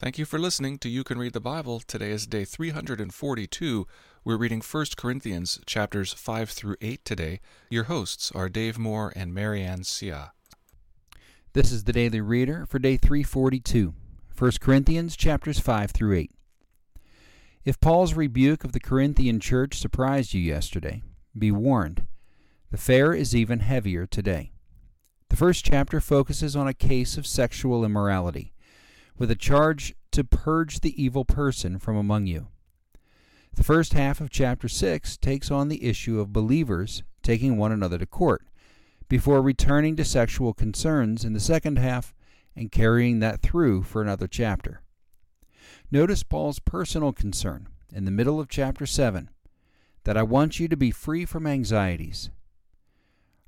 Thank you for listening to You Can Read the Bible. Today is day 342. We're reading 1 Corinthians chapters 5 through 8 today. Your hosts are Dave Moore and Marianne Sia. This is the Daily Reader for day 342, 1 Corinthians chapters 5 through 8. If Paul's rebuke of the Corinthian church surprised you yesterday, be warned. The fare is even heavier today. The first chapter focuses on a case of sexual immorality with a charge to purge the evil person from among you. The first half of chapter 6 takes on the issue of believers taking one another to court, before returning to sexual concerns in the second half and carrying that through for another chapter. Notice Paul's personal concern in the middle of chapter 7 that I want you to be free from anxieties.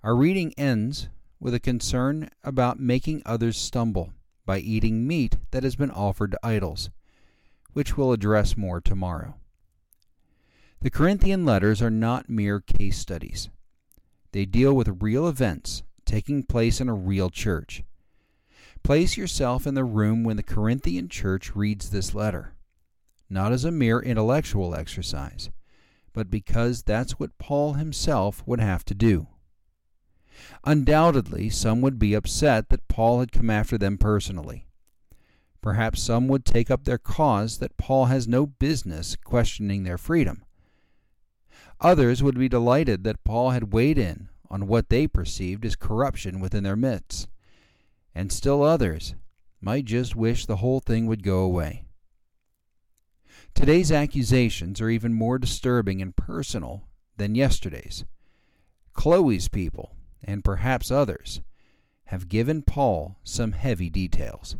Our reading ends with a concern about making others stumble by eating meat that has been offered to idols, which we'll address more tomorrow. The Corinthian letters are not mere case studies. They deal with real events taking place in a real church. Place yourself in the room when the Corinthian church reads this letter, not as a mere intellectual exercise, but because that's what Paul himself would have to do. Undoubtedly, some would be upset that Paul had come after them personally. Perhaps some would take up their cause that Paul has no business questioning their freedom. Others would be delighted that Paul had weighed in on what they perceived as corruption within their midst. And still others might just wish the whole thing would go away. Today's accusations are even more disturbing and personal than yesterday's. Chloe's people and perhaps others, have given Paul some heavy details.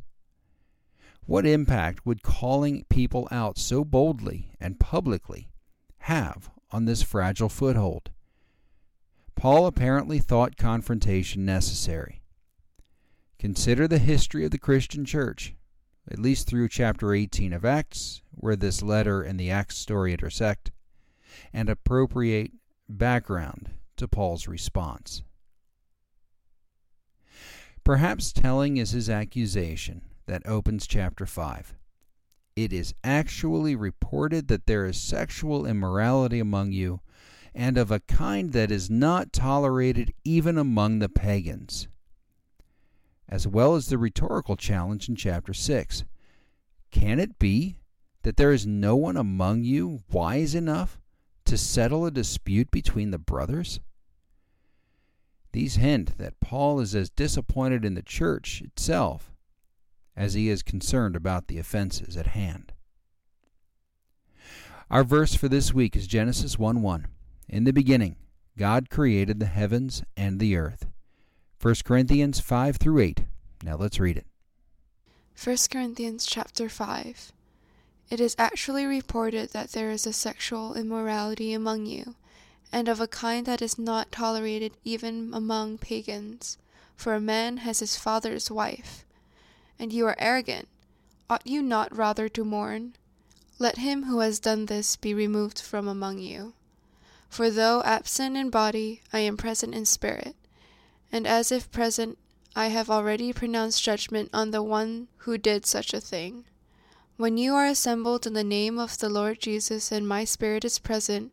What impact would calling people out so boldly and publicly have on this fragile foothold? Paul apparently thought confrontation necessary. Consider the history of the Christian church, at least through chapter 18 of Acts, where this letter and the Acts story intersect, and appropriate background to Paul's response. Perhaps telling is his accusation that opens chapter 5. It is actually reported that there is sexual immorality among you, and of a kind that is not tolerated even among the pagans. As well as the rhetorical challenge in chapter 6. Can it be that there is no one among you wise enough to settle a dispute between the brothers? These hint that Paul is as disappointed in the church itself as he is concerned about the offenses at hand. Our verse for this week is Genesis 1 1. In the beginning, God created the heavens and the earth. 1 Corinthians 5 through 8. Now let's read it. 1 Corinthians chapter 5. It is actually reported that there is a sexual immorality among you and of a kind that is not tolerated even among pagans. For a man has his father's wife. And you are arrogant. Ought you not rather to mourn? Let him who has done this be removed from among you. For though absent in body, I am present in spirit, and as if present, I have already pronounced judgment on the one who did such a thing. When you are assembled in the name of the Lord Jesus, and my spirit is present,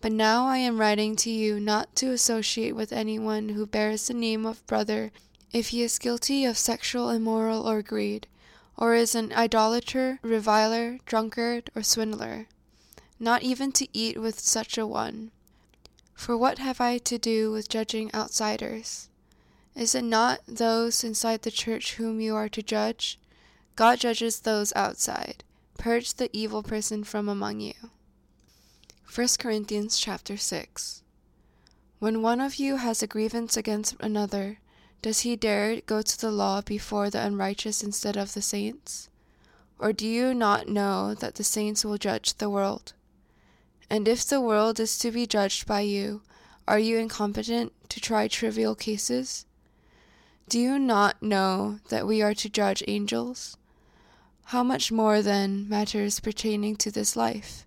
But now I am writing to you not to associate with anyone who bears the name of brother if he is guilty of sexual immoral or greed, or is an idolater, reviler, drunkard, or swindler, not even to eat with such a one. For what have I to do with judging outsiders? Is it not those inside the church whom you are to judge? God judges those outside. Purge the evil person from among you. 1 Corinthians chapter 6 When one of you has a grievance against another, does he dare go to the law before the unrighteous instead of the saints? Or do you not know that the saints will judge the world? And if the world is to be judged by you, are you incompetent to try trivial cases? Do you not know that we are to judge angels? How much more, then, matters pertaining to this life?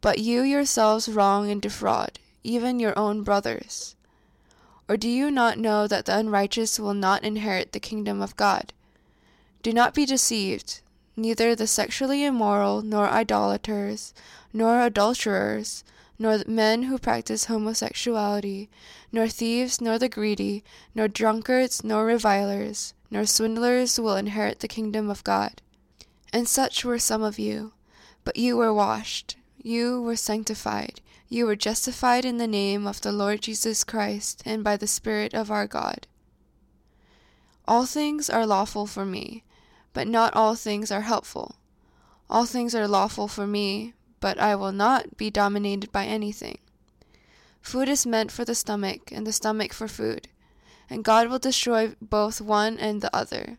But you yourselves wrong and defraud, even your own brothers. Or do you not know that the unrighteous will not inherit the kingdom of God? Do not be deceived. Neither the sexually immoral, nor idolaters, nor adulterers, nor men who practice homosexuality, nor thieves, nor the greedy, nor drunkards, nor revilers, nor swindlers will inherit the kingdom of God. And such were some of you. But you were washed, you were sanctified, you were justified in the name of the Lord Jesus Christ and by the Spirit of our God. All things are lawful for me, but not all things are helpful. All things are lawful for me, but I will not be dominated by anything. Food is meant for the stomach, and the stomach for food, and God will destroy both one and the other.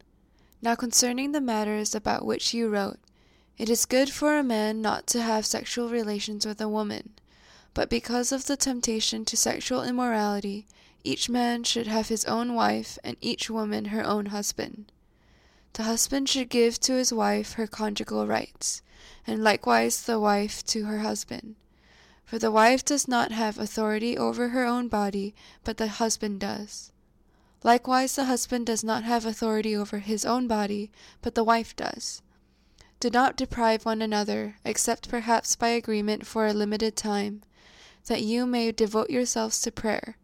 Now concerning the matters about which you wrote, it is good for a man not to have sexual relations with a woman, but because of the temptation to sexual immorality, each man should have his own wife, and each woman her own husband. The husband should give to his wife her conjugal rights, and likewise the wife to her husband. For the wife does not have authority over her own body, but the husband does. Likewise, the husband does not have authority over his own body, but the wife does. Do not deprive one another, except perhaps by agreement for a limited time, that you may devote yourselves to prayer.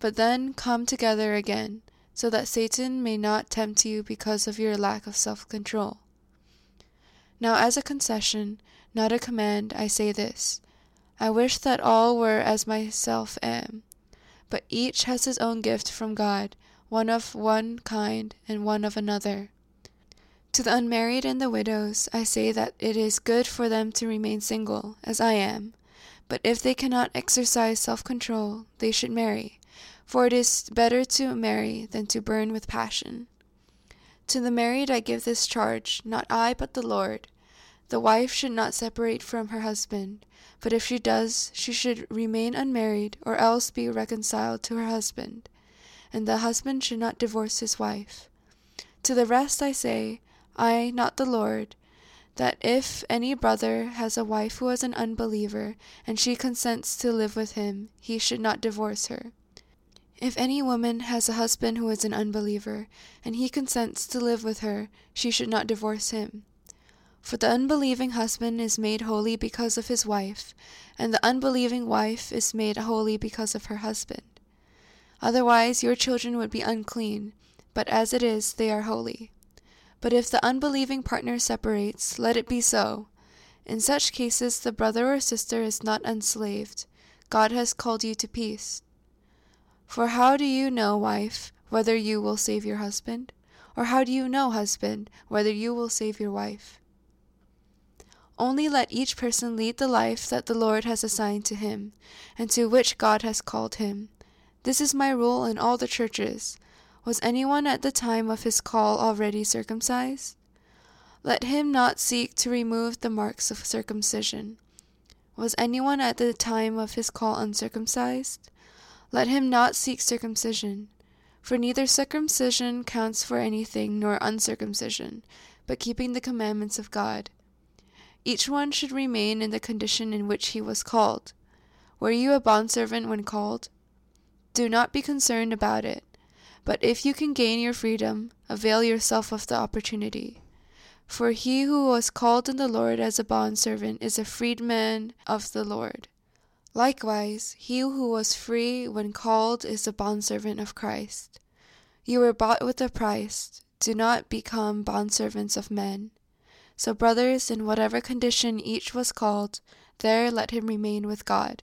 But then come together again, so that Satan may not tempt you because of your lack of self control. Now, as a concession, not a command, I say this I wish that all were as myself am. But each has his own gift from God, one of one kind and one of another. To the unmarried and the widows, I say that it is good for them to remain single, as I am. But if they cannot exercise self control, they should marry, for it is better to marry than to burn with passion. To the married I give this charge, not I, but the Lord. The wife should not separate from her husband, but if she does, she should remain unmarried, or else be reconciled to her husband. And the husband should not divorce his wife. To the rest I say, I, not the Lord, that if any brother has a wife who is an unbeliever, and she consents to live with him, he should not divorce her. If any woman has a husband who is an unbeliever, and he consents to live with her, she should not divorce him. For the unbelieving husband is made holy because of his wife, and the unbelieving wife is made holy because of her husband. Otherwise, your children would be unclean, but as it is, they are holy. But if the unbelieving partner separates, let it be so. In such cases, the brother or sister is not enslaved. God has called you to peace. For how do you know, wife, whether you will save your husband? Or how do you know, husband, whether you will save your wife? Only let each person lead the life that the Lord has assigned to him, and to which God has called him. This is my rule in all the churches. Was anyone at the time of his call already circumcised? Let him not seek to remove the marks of circumcision. Was anyone at the time of his call uncircumcised? Let him not seek circumcision. For neither circumcision counts for anything nor uncircumcision, but keeping the commandments of God. Each one should remain in the condition in which he was called. Were you a bondservant when called? Do not be concerned about it, but if you can gain your freedom, avail yourself of the opportunity. For he who was called in the Lord as a bondservant is a freedman of the Lord. Likewise, he who was free when called is a bondservant of Christ. You were bought with a price. Do not become bondservants of men. So, brothers, in whatever condition each was called, there let him remain with God.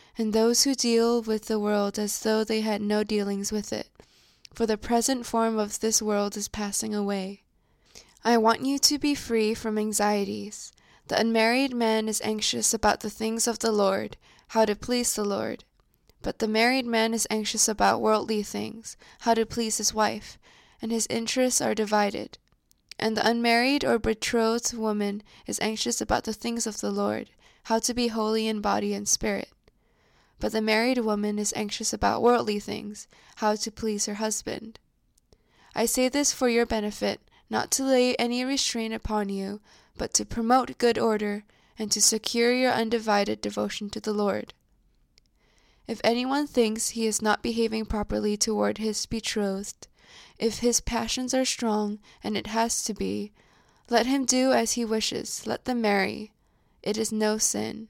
and those who deal with the world as though they had no dealings with it. For the present form of this world is passing away. I want you to be free from anxieties. The unmarried man is anxious about the things of the Lord, how to please the Lord. But the married man is anxious about worldly things, how to please his wife, and his interests are divided. And the unmarried or betrothed woman is anxious about the things of the Lord, how to be holy in body and spirit. But the married woman is anxious about worldly things, how to please her husband. I say this for your benefit, not to lay any restraint upon you, but to promote good order, and to secure your undivided devotion to the Lord. If anyone thinks he is not behaving properly toward his betrothed, if his passions are strong, and it has to be, let him do as he wishes, let them marry. It is no sin.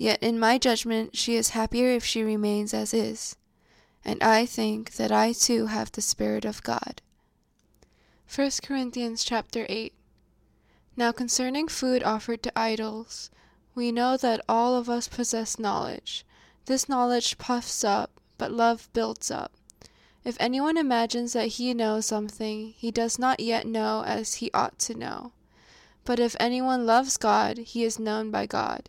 Yet in my judgment she is happier if she remains as is. And I think that I too have the Spirit of God. 1 Corinthians chapter 8 Now concerning food offered to idols, we know that all of us possess knowledge. This knowledge puffs up, but love builds up. If anyone imagines that he knows something, he does not yet know as he ought to know. But if anyone loves God, he is known by God.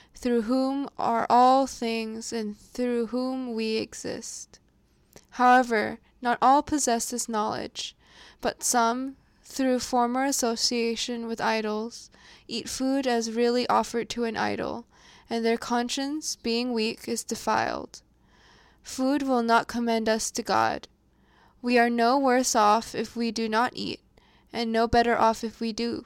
through whom are all things and through whom we exist. However, not all possess this knowledge, but some, through former association with idols, eat food as really offered to an idol, and their conscience, being weak, is defiled. Food will not commend us to God. We are no worse off if we do not eat, and no better off if we do.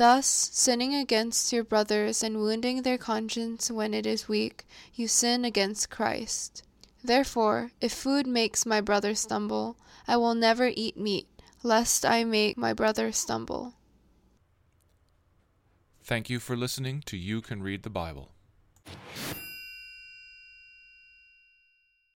Thus, sinning against your brothers and wounding their conscience when it is weak, you sin against Christ. Therefore, if food makes my brother stumble, I will never eat meat, lest I make my brother stumble. Thank you for listening to You Can Read the Bible.